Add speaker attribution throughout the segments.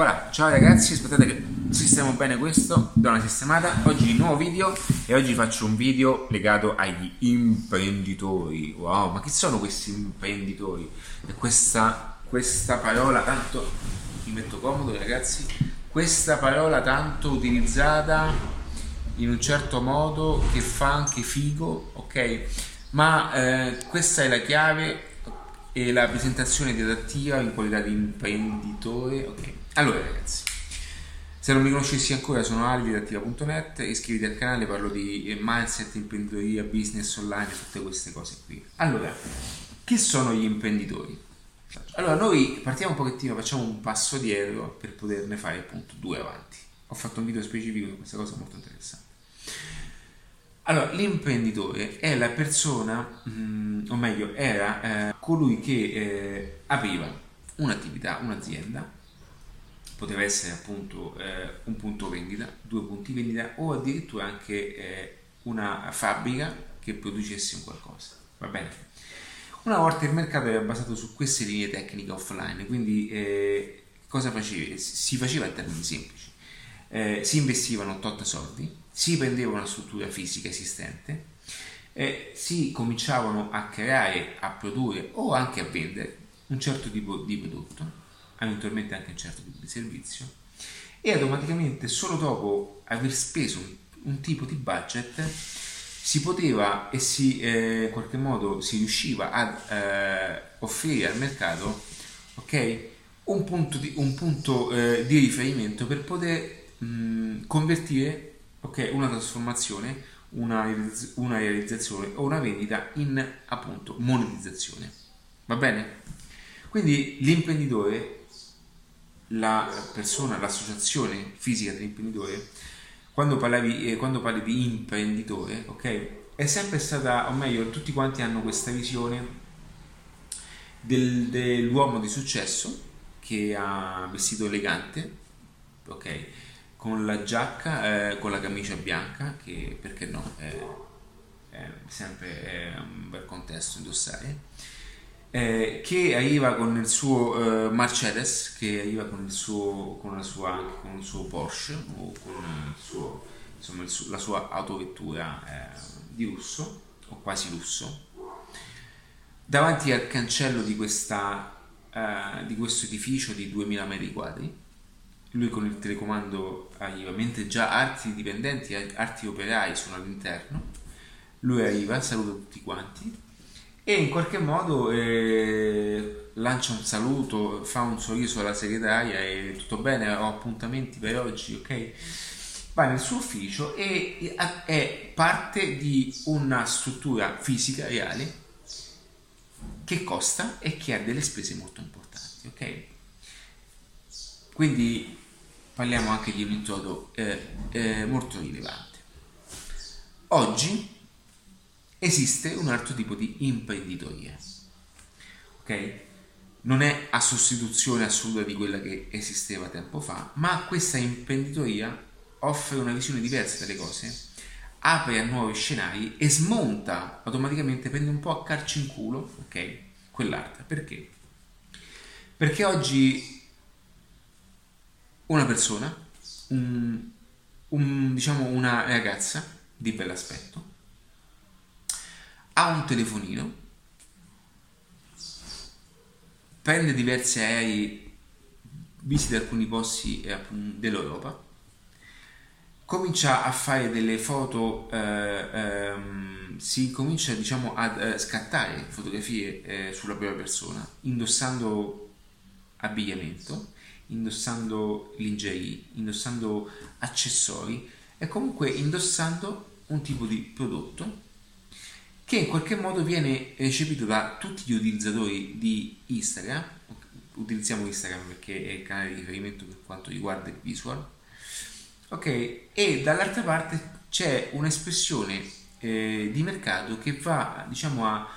Speaker 1: Voilà, ciao ragazzi, aspettate che sistemo bene questo, do una sistemata, oggi nuovo video e oggi faccio un video legato agli imprenditori. Wow, ma chi sono questi imprenditori? E questa, questa parola tanto, mi metto comodo ragazzi, questa parola tanto utilizzata in un certo modo che fa anche figo, ok? Ma eh, questa è la chiave e la presentazione didattiva in qualità di imprenditore, ok? Allora ragazzi, se non mi conoscessi ancora sono alididattiva.net, iscriviti al canale, parlo di mindset, imprenditoria, business online, tutte queste cose qui. Allora, chi sono gli imprenditori? Allora, noi partiamo un pochettino, facciamo un passo dietro per poterne fare appunto due avanti. Ho fatto un video specifico di questa cosa molto interessante. Allora, l'imprenditore è la persona, mh, o meglio, era eh, colui che eh, aveva un'attività, un'azienda, poteva essere appunto eh, un punto vendita, due punti vendita o addirittura anche eh, una fabbrica che producesse un qualcosa. Va bene? Una volta il mercato era basato su queste linee tecniche offline, quindi eh, cosa faceva? Si faceva in termini semplici. Eh, si investivano tot soldi, si prendeva una struttura fisica esistente, eh, si cominciavano a creare, a produrre o anche a vendere un certo tipo di prodotto eventualmente anche un certo tipo di servizio e automaticamente solo dopo aver speso un, tipo di budget si poteva e si eh, in qualche modo si riusciva ad eh, offrire al mercato ok un punto di, un punto, eh, di riferimento per poter mh, convertire ok una trasformazione una, una realizzazione o una vendita in appunto monetizzazione. Va bene? Quindi l'imprenditore la persona, l'associazione fisica dell'imprenditore, quando, parlavi, eh, quando parli di imprenditore, ok? È sempre stata, o meglio, tutti quanti hanno questa visione del, dell'uomo di successo che ha vestito elegante, ok? Con la giacca, eh, con la camicia bianca, che perché no, è, è sempre è un bel contesto indossare eh, che arriva con il suo eh, Mercedes, che arriva con il suo, con la sua, con il suo Porsche o con suo, insomma, suo, la sua autovettura eh, di lusso o quasi lusso, davanti al cancello di, questa, eh, di questo edificio di 2000 metri quadri. Lui con il telecomando arriva, mentre già altri dipendenti, altri operai sono all'interno. Lui arriva, saluta tutti quanti e in qualche modo eh, lancia un saluto, fa un sorriso alla segretaria e tutto bene, ho appuntamenti per oggi, ok? Va nel suo ufficio e è parte di una struttura fisica reale che costa e che ha delle spese molto importanti, ok? Quindi parliamo anche di un introdo eh, eh, molto rilevante. Oggi esiste un altro tipo di imprenditoria. Ok? Non è a sostituzione assoluta di quella che esisteva tempo fa, ma questa imprenditoria offre una visione diversa delle cose, apre a nuovi scenari e smonta automaticamente, prende un po' a calci in culo, ok? Quell'arte. Perché? Perché oggi una persona, un, un, diciamo una ragazza di bell'aspetto, ha un telefonino, prende diversi aerei, visita alcuni posti eh, dell'Europa, comincia a fare delle foto, eh, ehm, si comincia diciamo a eh, scattare fotografie eh, sulla propria persona, indossando abbigliamento, indossando lingerie, indossando accessori e comunque indossando un tipo di prodotto che in qualche modo viene recepito da tutti gli utilizzatori di Instagram. Utilizziamo Instagram perché è il canale di riferimento per quanto riguarda il visual. Ok, e dall'altra parte c'è un'espressione eh, di mercato che va, diciamo, a,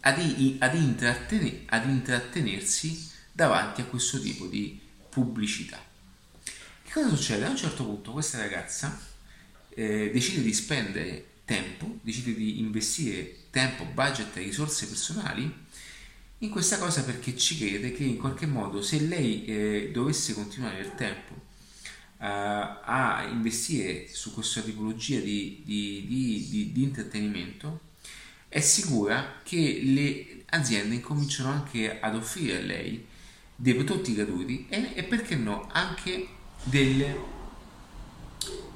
Speaker 1: ad, ad, intrattene, ad intrattenersi davanti a questo tipo di pubblicità. Che cosa succede? A un certo punto questa ragazza eh, decide di spendere tempo, decide di investire tempo, budget e risorse personali in questa cosa perché ci crede che in qualche modo se lei eh, dovesse continuare nel tempo eh, a investire su questa tipologia di, di, di, di, intrattenimento, è sicura che le aziende incominciano anche ad offrire a lei dei prodotti gratuiti e, e perché no anche delle,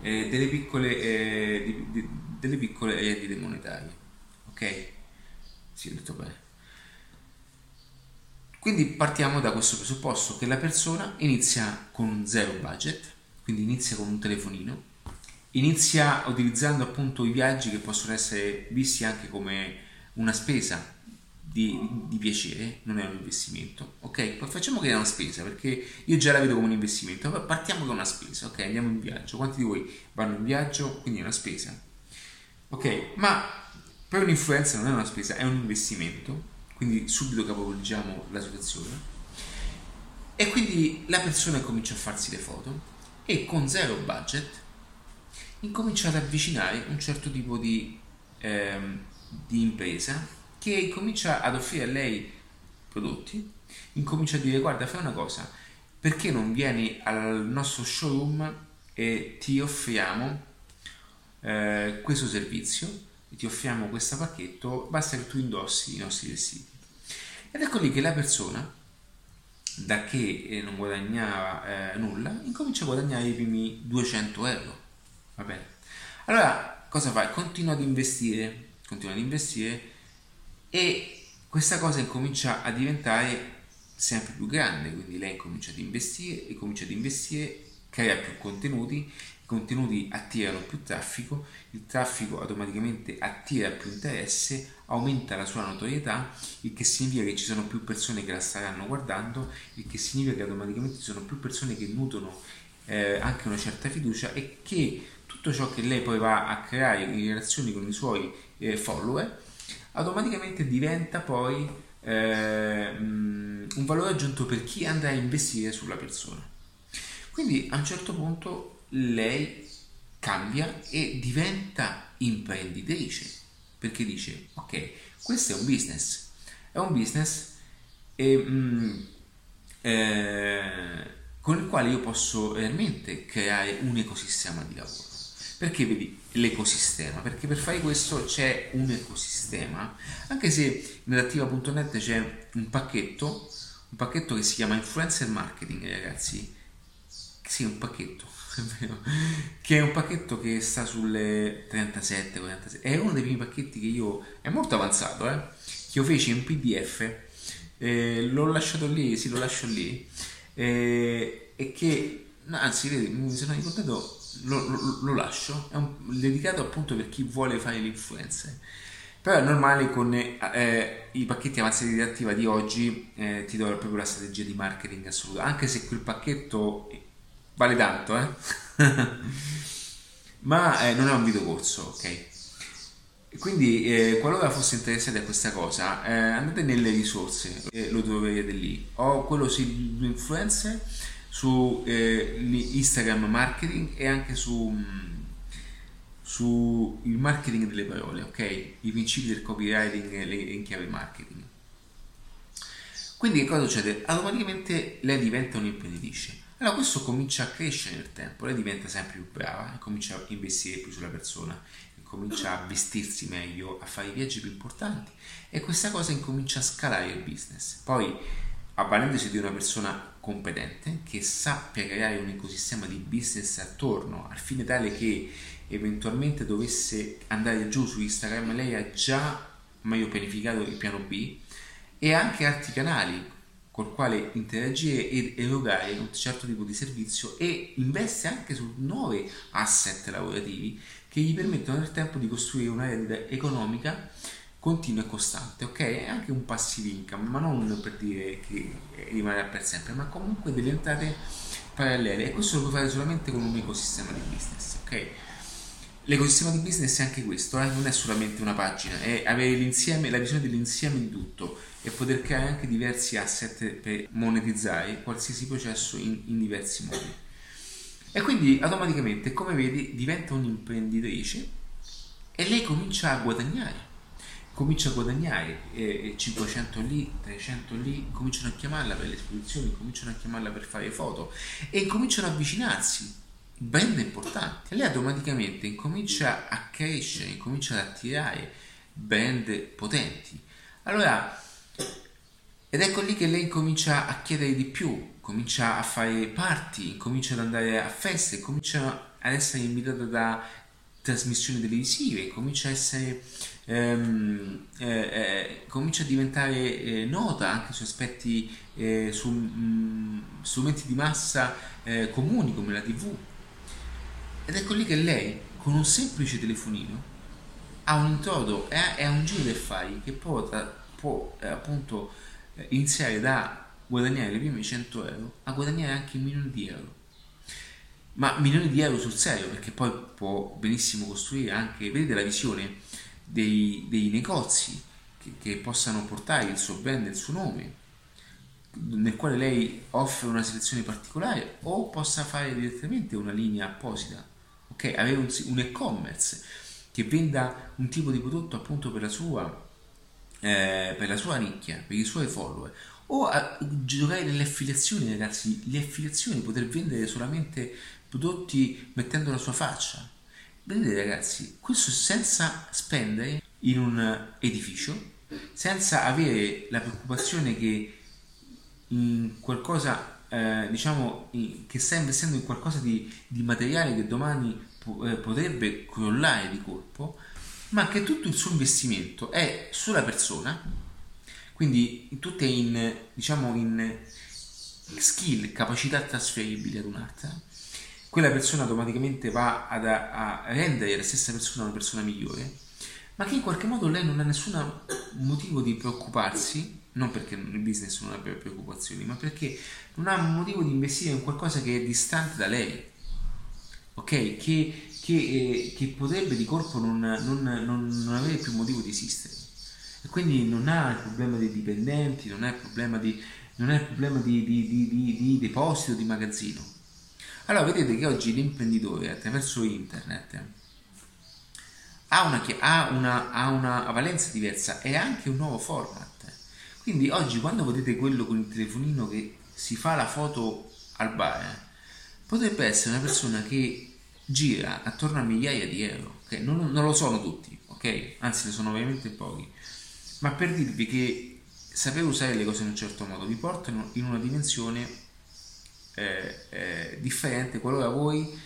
Speaker 1: eh, delle piccole, eh, delle piccole rendite monetarie. Ok? Sì, ho detto bene. Quindi partiamo da questo presupposto che la persona inizia con zero budget, quindi inizia con un telefonino, inizia utilizzando appunto i viaggi che possono essere visti anche come una spesa di, di, piacere, non è un investimento, ok? Poi facciamo che è una spesa perché io già la vedo come un investimento, partiamo da una spesa, ok? Andiamo in viaggio, quanti di voi vanno in viaggio? Quindi è una spesa, ok? Ma per un'influenza non è una spesa, è un investimento quindi subito capovolgiamo la situazione e quindi la persona comincia a farsi le foto e con zero budget incomincia ad avvicinare un certo tipo di, ehm, di impresa che comincia ad offrire a lei prodotti incomincia a dire guarda fai una cosa perché non vieni al nostro showroom e ti offriamo eh, questo servizio ti offriamo questo pacchetto, basta che tu indossi i nostri vestiti. Ed ecco lì che la persona, da che eh, non guadagnava eh, nulla, incomincia a guadagnare i primi 200 euro. Va bene? Allora, cosa fai? Continua ad investire, continua ad investire e questa cosa incomincia a diventare sempre più grande, quindi lei comincia ad investire e comincia ad investire, crea più contenuti contenuti attirano più traffico, il traffico automaticamente attira più interesse, aumenta la sua notorietà, il che significa che ci sono più persone che la staranno guardando, il che significa che automaticamente ci sono più persone che nutrono eh, anche una certa fiducia e che tutto ciò che lei poi va a creare in relazione con i suoi eh, follower automaticamente diventa poi eh, un valore aggiunto per chi andrà a investire sulla persona. Quindi a un certo punto lei cambia e diventa imprenditrice perché dice ok questo è un business è un business e, mm, eh, con il quale io posso realmente creare un ecosistema di lavoro perché vedi l'ecosistema? Perché per fare questo c'è un ecosistema, anche se in adattiva.net c'è un pacchetto, un pacchetto che si chiama influencer marketing, ragazzi. Sì, un pacchetto che è un pacchetto che sta sulle 37, 46. È uno dei primi pacchetti che io. è molto avanzato, eh? Che io feci in PDF. Eh, l'ho lasciato lì, sì, lo lascio lì. Eh, e che. No, anzi, vedi, mi sono ricordato. Lo, lo, lo lascio. È un, dedicato appunto per chi vuole fare l'influencer. Però è normale con eh, i pacchetti avanzati di attiva di oggi eh, ti do proprio la strategia di marketing assoluta. Anche se quel pacchetto vale tanto, eh? ma eh, non è un video corso, ok? Quindi, eh, qualora fosse interessati a questa cosa, eh, andate nelle risorse, eh, lo troverete lì. Ho quello sull'influencer, su eh, Instagram marketing e anche su, su il marketing delle parole, ok? I principi del copywriting in chiave marketing. Quindi che cosa succede? Automaticamente lei diventa un'imprenditrice allora questo comincia a crescere nel tempo, lei diventa sempre più brava, comincia a investire più sulla persona, comincia a vestirsi meglio, a fare i viaggi più importanti e questa cosa incomincia a scalare il business. Poi, avvalendosi di una persona competente che sappia creare un ecosistema di business attorno al fine tale che eventualmente dovesse andare giù su Instagram, lei ha già meglio pianificato il piano B e anche altri canali col quale interagire ed erogare un certo tipo di servizio e investe anche su nuovi asset lavorativi che gli permettono nel tempo di costruire una reddita economica continua e costante, ok? È anche un passive income, ma non per dire che rimarrà per sempre, ma comunque delle entrate parallele e questo lo puoi fare solamente con un ecosistema di business, ok? L'ecosistema di business è anche questo, eh? non è solamente una pagina, è avere l'insieme, la visione dell'insieme di tutto e poter creare anche diversi asset per monetizzare qualsiasi processo in, in diversi modi. E quindi automaticamente, come vedi, diventa un'imprenditrice e lei comincia a guadagnare. comincia a guadagnare eh, 500 lì, 300 lì, cominciano a chiamarla per le esposizioni, cominciano a chiamarla per fare foto e cominciano a avvicinarsi. Brand importanti. Lei automaticamente incomincia a crescere, incomincia ad attirare brand potenti. Allora, ed ecco lì che lei comincia a chiedere di più, comincia a fare party, comincia ad andare a feste, comincia ad essere invitata da trasmissioni televisive, comincia a essere ehm, eh, eh, comincia a diventare eh, nota anche su aspetti eh, su mh, mm, strumenti di massa eh, comuni come la tv ed ecco lì che lei con un semplice telefonino ha un introdo e ha un giro di affari che può, può eh, appunto iniziare da guadagnare le prime 100 euro a guadagnare anche milioni di euro. Ma milioni di euro sul serio perché poi può benissimo costruire anche vedete la visione dei, dei negozi che, che, possano portare il suo brand il suo nome nel quale lei offre una selezione particolare o possa fare direttamente una linea apposita ok? Avere un, un e-commerce che venda un tipo di prodotto appunto per la sua eh, per la sua nicchia per i suoi follower. O a giocare nelle affiliazioni ragazzi le affiliazioni poter vendere solamente prodotti mettendo la sua faccia. Vedete ragazzi, questo senza spendere in un edificio, senza avere la preoccupazione che in qualcosa, eh, diciamo, in, che sta investendo in qualcosa di, di materiale che domani po- eh, potrebbe crollare di colpo, ma che tutto il suo investimento è sulla persona, quindi tutto è in, diciamo, in skill, capacità trasferibili ad un'altra quella persona automaticamente va ad, a, rendere la stessa persona una persona migliore, ma che in qualche modo lei non ha nessun motivo di preoccuparsi, non perché nel business non abbia preoccupazioni, ma perché non ha motivo di investire in qualcosa che è distante da lei, ok? Che, che, eh, che potrebbe di corpo non, non, non, non, avere più motivo di esistere. E quindi non ha il problema dei dipendenti, non ha il problema di, il problema di, di, di, deposito, di magazzino allora vedete che oggi l'imprenditore attraverso internet ha una, ha, una, ha una, valenza diversa e anche un nuovo format. Quindi oggi quando vedete quello con il telefonino che si fa la foto al bar, potrebbe essere una persona che gira attorno a migliaia di euro, okay? non, non, lo sono tutti, ok? Anzi ne sono veramente pochi, ma per dirvi che sapere usare le cose in un certo modo vi portano in una dimensione eh, eh, differente qualora voi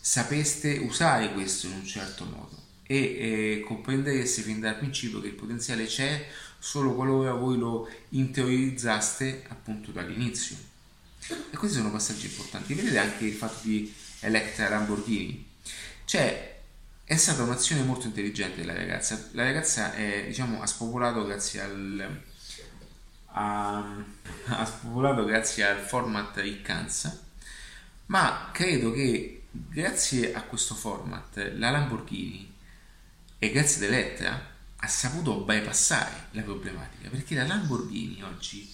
Speaker 1: sapeste usare questo in un certo modo e eh, comprendereste fin dal principio che il potenziale c'è solo qualora voi lo interiorizzaste appunto dall'inizio. E questi sono passaggi importanti. Vedete anche il fatto di Electra Lamborghini. Cioè, è stata un'azione molto intelligente della ragazza. La ragazza è, diciamo, ha spopolato grazie al, ha, ha spopolato grazie al format Riccanza, ma credo che grazie a questo format la Lamborghini e grazie ad Elettra ha saputo bypassare la problematica perché la Lamborghini oggi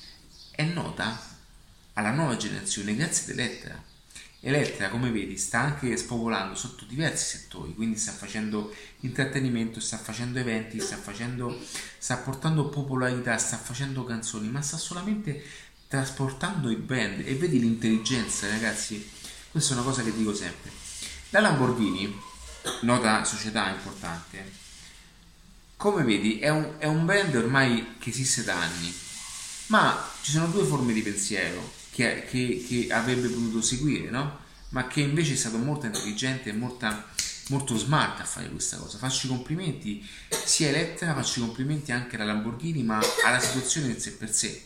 Speaker 1: è nota alla nuova generazione grazie ad Elettra Elettra, come vedi, sta anche spopolando sotto diversi settori, quindi sta facendo intrattenimento, sta facendo eventi, sta, facendo, sta portando popolarità, sta facendo canzoni, ma sta solamente trasportando i brand e vedi l'intelligenza, ragazzi. Questa è una cosa che dico sempre. La Lamborghini, nota società importante, come vedi è un, è un brand ormai che esiste da anni, ma ci sono due forme di pensiero che, che, che avrebbe potuto seguire, no? ma che invece è stato molto intelligente e molta, molto smart a fare questa cosa. Faccio i complimenti sia a Elettra, faccio i complimenti anche alla Lamborghini, ma alla situazione in sé per sé.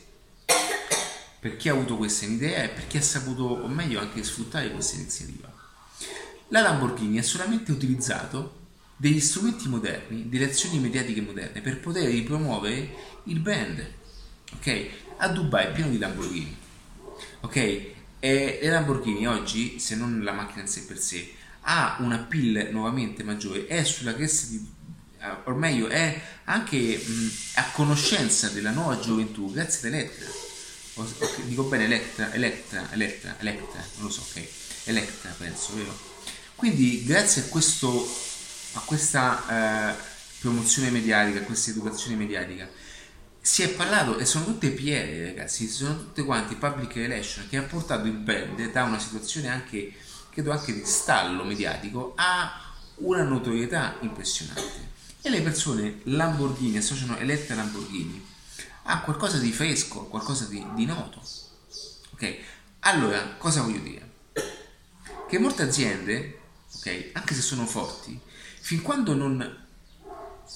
Speaker 1: Per chi ha avuto questa idea e per chi ha saputo, o meglio, anche sfruttare questa iniziativa. La Lamborghini ha solamente utilizzato degli strumenti moderni, delle azioni mediatiche moderne per poter ripromuovere il brand. Ok? A Dubai è pieno di Lamborghini ok? E le Lamborghini oggi, se non la macchina in sé per sé, ha un appeal nuovamente maggiore, è sulla cresta di eh, o meglio è anche mh, a conoscenza della nuova gioventù grazie ad Elettra okay, dico bene Elettra, Elettra, Elettra, Elettra non lo so, ok Elettra penso, vero? quindi grazie a questo a questa eh, promozione mediatica, questa educazione mediatica, si è parlato e sono tutte PR ragazzi, sono tutte quanti public relation che ha portato il brand da una situazione anche, credo anche di stallo mediatico a una notorietà impressionante. E le persone Lamborghini associano Eletta Lamborghini a qualcosa di fresco, qualcosa di, di noto. Ok? Allora, cosa voglio dire? Che molte aziende, ok, anche se sono forti, fin quando non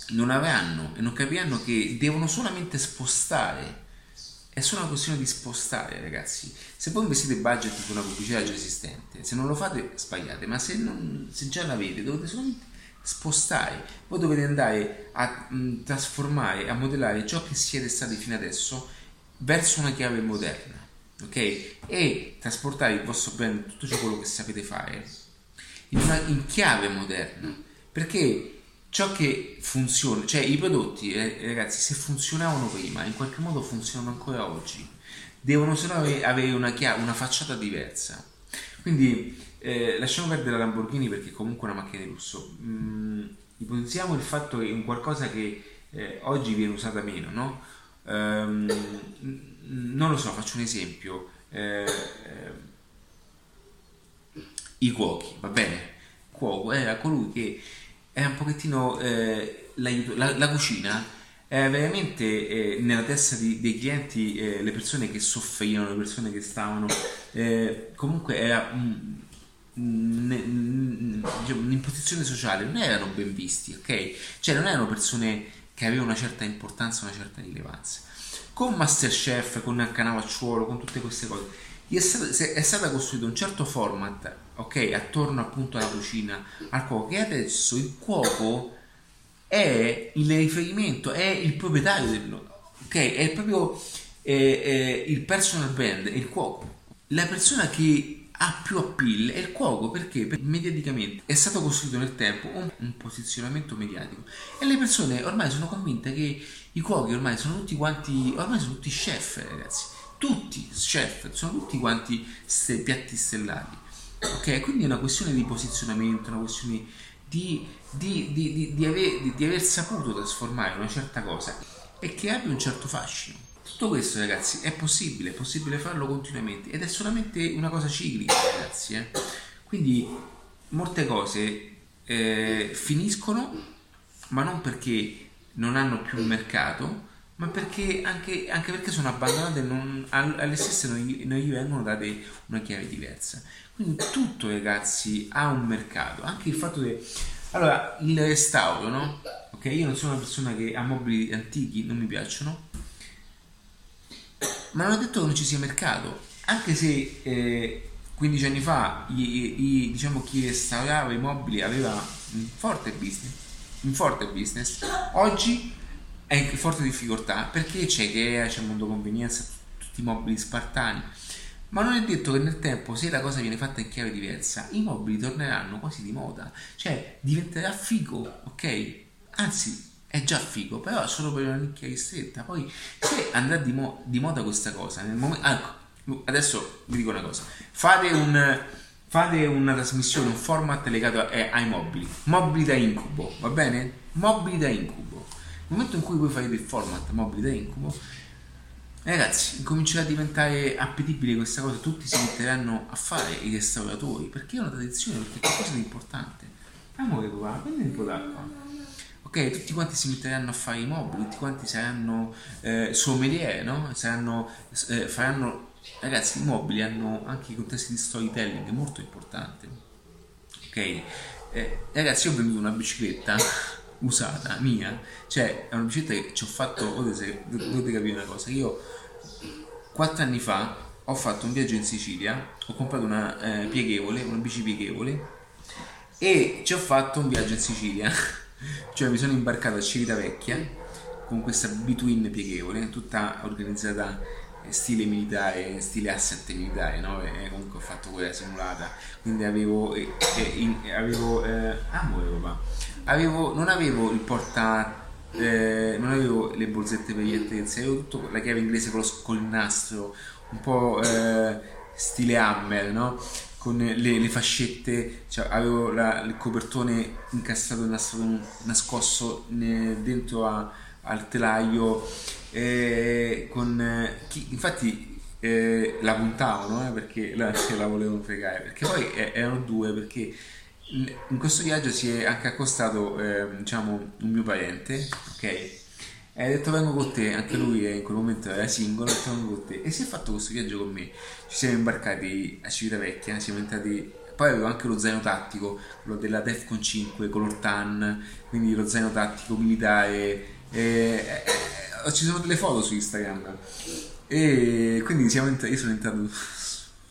Speaker 1: non avranno e non capiranno che devono solamente spostare. È solo una questione di spostare, ragazzi. Se voi investite budget su una pubblicità già esistente, se non lo fate, sbagliate, ma se, non, se già l'avete, dovete solamente spostare. Voi dovete andare a mh, trasformare, a modellare ciò che siete stati fino adesso verso una chiave moderna, ok? E trasportare il vostro brand, tutto ciò che sapete fare, in, una, in chiave moderna. Perché ciò che funziona, cioè i prodotti, eh, ragazzi, se funzionavano prima, in qualche modo funzionano ancora oggi, devono solo avere una, chiave, una facciata diversa. Quindi eh, lasciamo perdere la Lamborghini perché comunque è una macchina di lusso. Mm, ipotizziamo il fatto che è un qualcosa che eh, oggi viene usata meno, no? Um, non lo so, faccio un esempio. Eh, I cuochi, va bene? Cuoco era colui che è un pochettino eh, la, la, cucina è veramente eh, nella testa di, dei clienti eh, le persone che soffrivano, le persone che stavano eh, comunque era un, un'imposizione sociale, non erano ben visti, ok? Cioè non erano persone che avevano una certa importanza, una certa rilevanza. Con Masterchef, con Canavacciuolo, con tutte queste cose, è stato, è stato costruito un certo format ok, attorno appunto alla cucina, al cuoco, che adesso il cuoco è il riferimento, è il proprietario del ok, è proprio eh, eh, il personal brand, il cuoco. La persona che ha più appeal è il cuoco perché, perché mediaticamente è stato costruito nel tempo un, un, posizionamento mediatico. E le persone ormai sono convinte che i cuochi ormai sono tutti quanti, ormai sono tutti chef ragazzi, tutti chef, sono tutti quanti ste, piatti stellati Ok, quindi è una questione di posizionamento, una questione di, di, di, di aver, aver, saputo trasformare una certa cosa e che abbia un certo fascino. Tutto questo, ragazzi, è possibile, è possibile farlo continuamente ed è solamente una cosa ciclica, ragazzi. Eh? Quindi molte cose eh, finiscono, ma non perché non hanno più un mercato, ma perché anche, anche perché sono abbandonate non, alle stesse non gli vengono date una chiave diversa. Quindi tutto, ragazzi, ha un mercato. Anche il fatto che... Allora, il restauro, no? Ok, io non sono una persona che ha mobili antichi, non mi piacciono. Ma non è detto che non ci sia mercato. Anche se eh, 15 anni fa i, i, diciamo, chi restaurava i mobili aveva un forte business. Un forte business. Oggi è in forte difficoltà perché c'è che c'è mondo convenienza, tutti i mobili spartani ma non è detto che nel tempo, se la cosa viene fatta in chiave diversa, i mobili torneranno quasi di moda, cioè diventerà figo, ok? Anzi, è già figo, però solo per una nicchia ristretta. Poi, se andrà di, mo- di moda questa cosa, nel momento. Ecco, adesso vi dico una cosa: fate, un, fate una trasmissione, un format legato a, eh, ai mobili, mobili da incubo, va bene? Mobili da incubo. Nel momento in cui voi fate il format mobili da incubo, Ragazzi, incomincerà a diventare appetibile questa cosa, tutti si metteranno a fare i restauratori, perché è una tradizione, perché è qualcosa di importante. Amore papà, prendi un po' d'acqua. Ok, tutti quanti si metteranno a fare i mobili, tutti quanti saranno eh, sommelier, no? Saranno, eh, faranno... Ragazzi, i mobili hanno anche i contesti di storytelling molto importanti. Ok? Eh, ragazzi, io ho venduto una bicicletta usata mia, cioè è una bicicletta che ci ho fatto, dovete capire una cosa, io quattro anni fa ho fatto un viaggio in Sicilia, ho comprato una eh, pieghevole, una bici pieghevole e ci ho fatto un viaggio in Sicilia, cioè mi sono imbarcato a Civitavecchia con questa B-Twin pieghevole, tutta organizzata stile militare, stile asset militare, no? E comunque ho fatto quella simulata, quindi avevo, eh, in, avevo eh, papà, avevo, non avevo il porta eh, non avevo le borsette per gli attrezzi, avevo tutto la chiave inglese con, lo, con il nastro, un po' eh, stile Hammer, no? con le, le fascette, cioè avevo la, il copertone incastrato, nascosto dentro a, al telaio, eh, con chi, infatti eh, la puntavano eh, perché la, la volevano fregare, perché poi erano due, perché in questo viaggio si è anche accostato ehm, diciamo un mio parente, ok? E ha detto vengo con te, anche lui in quel momento era singolo, ha detto vengo con te e si è fatto questo viaggio con me. Ci siamo imbarcati a Civitavecchia, siamo entrati poi avevo anche lo zaino tattico, quello della Defcon 5, color tan, quindi lo zaino tattico militare. E, ci sono delle foto su Instagram. E quindi siamo entrati, io sono entrato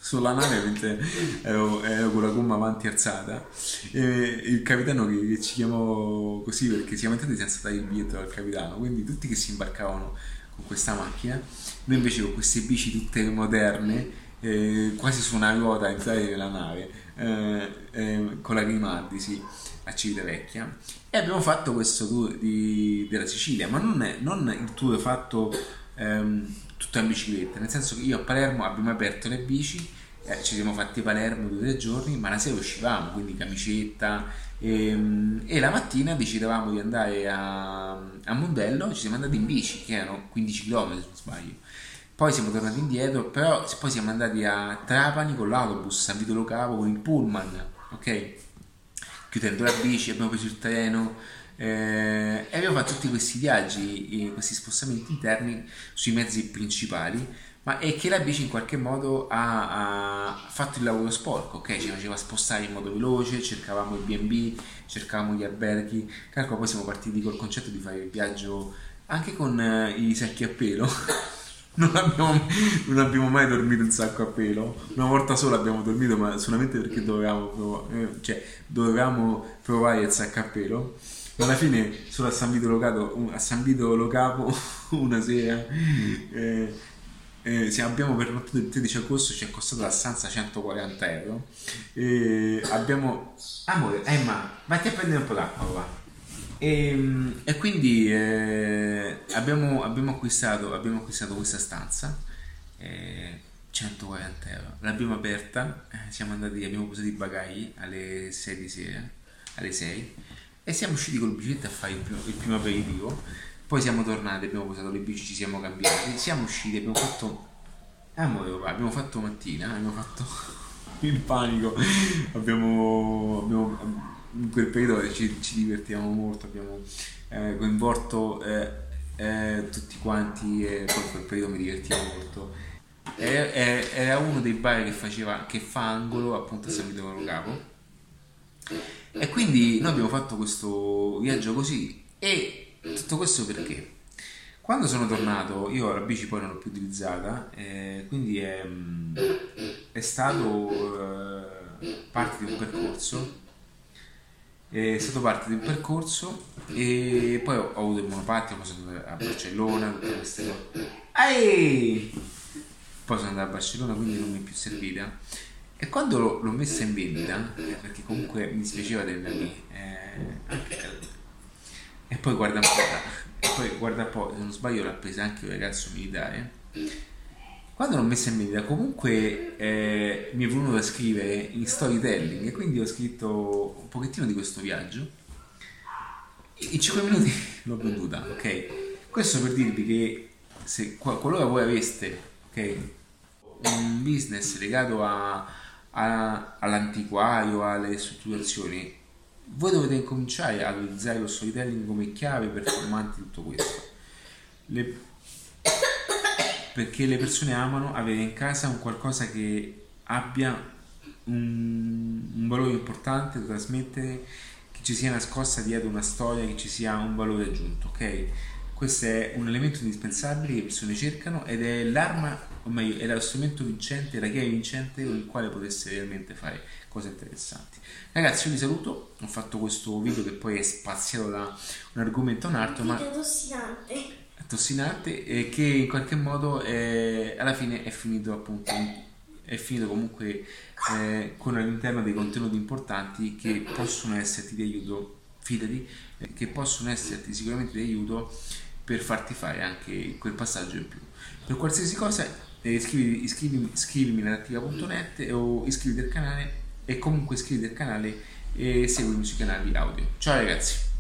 Speaker 1: sulla nave mentre ero, ero, con la gomma avanti alzata. E il capitano che, che, ci chiamò così perché siamo entrati senza dare il biglietto al capitano. Quindi tutti che si imbarcavano con questa macchina noi invece con queste bici tutte moderne eh, quasi su una ruota entrare nella nave eh, eh, con la Grimaldi sì, a Civitavecchia. E abbiamo fatto questo tour di, della Sicilia ma non, è, non il tour fatto ehm, tutto in bicicletta, nel senso che io a Palermo abbiamo aperto le bici, eh, ci siamo fatti Palermo due o tre giorni, ma la sera uscivamo, quindi camicetta e, ehm, e la mattina decidevamo di andare a, a Mondello, ci siamo andati in bici, che erano 15 km se non sbaglio. Poi siamo tornati indietro, però poi siamo andati a Trapani con l'autobus, San Vito Lo Capo con il pullman, ok? Chiudendo la bici, abbiamo preso il treno, eh, e abbiamo fatto tutti questi viaggi, questi spostamenti interni sui mezzi principali, ma è che la bici in qualche modo ha, ha, fatto il lavoro sporco, ok? Ci faceva spostare in modo veloce, cercavamo i B&B, cercavamo gli alberghi, calcola poi siamo partiti col concetto di fare il viaggio anche con eh, i sacchi a pelo. Non abbiamo, non abbiamo, mai dormito in sacco a pelo. Una volta sola abbiamo dormito, ma solamente perché dovevamo, eh, cioè, dovevamo provare il sacco a pelo alla fine solo a San Vito Lo, a San Vito Lo Capo una sera. Eh, eh, abbiamo pernottato il 13 agosto ci è costato la stanza 140 euro. E abbiamo amore Emma vatti a prendere un po' d'acqua va. E, e, quindi eh, abbiamo, abbiamo, acquistato, abbiamo, acquistato, questa stanza eh, 140 euro. L'abbiamo aperta eh, siamo andati abbiamo posato i bagagli alle 6 di sera alle 6 e siamo usciti con le biciclette a fare il primo, il primo aperitivo. Poi siamo tornati abbiamo posato le bici ci siamo cambiati. Siamo usciti abbiamo fatto amore papà abbiamo fatto mattina abbiamo fatto il panico. Abbiamo, abbiamo in quel periodo ci, ci divertivamo molto abbiamo eh, coinvolto eh, eh, tutti quanti e poi in quel periodo mi divertivo molto. Era uno dei bar che faceva che fa angolo appunto a San Vito Capo e quindi noi abbiamo fatto questo viaggio così e tutto questo perché? Quando sono tornato, io la bici poi non l'ho più utilizzata, eh, quindi è, è stato eh, parte di un percorso, è stato parte di un percorso e poi ho, ho avuto il monopattino, poi sono andato a Barcellona, tutte queste cose. Ehi! Poi sono andato a Barcellona, quindi non mi è più servita e quando l'ho, l'ho messa in vendita, eh, perché comunque mi dispiaceva tenerla lì, eh, e poi guarda un po', e poi guarda un po', se non sbaglio l'ha presa anche un ragazzo militare. Quando l'ho messa in vendita, comunque eh, mi è venuto da scrivere in storytelling, e quindi ho scritto un pochettino di questo viaggio. In 5 minuti l'ho venduta, ok? Questo per dirvi che se qualora voi aveste, ok, un business legato a a, all'antiquario, alle strutturazioni, voi dovete incominciare ad utilizzare lo storytelling come chiave performante di tutto questo. Le, perché le persone amano avere in casa un qualcosa che abbia un, un valore importante da trasmettere, che ci sia nascosta dietro una storia, che ci sia un valore aggiunto, ok? Questo è un elemento indispensabile che le persone cercano ed è l'arma, o meglio, è lo strumento vincente, la chiave vincente con il quale potesse realmente fare cose interessanti. Ragazzi, io vi saluto, ho fatto questo video che poi è spaziato da un argomento a un altro, ma...
Speaker 2: Tossinante.
Speaker 1: Tossinante e che in qualche modo è, alla fine è finito appunto è finito comunque eh, con all'interno dei contenuti importanti che possono esserti di aiuto, fidati, eh, che possono esserti sicuramente di aiuto per farti fare anche quel passaggio in più. Per qualsiasi cosa eh, iscriviti, iscrivimi, iscrivimi all'attiva.net o iscriviti al canale e comunque iscriviti al canale e seguimi sui canali audio. Ciao ragazzi!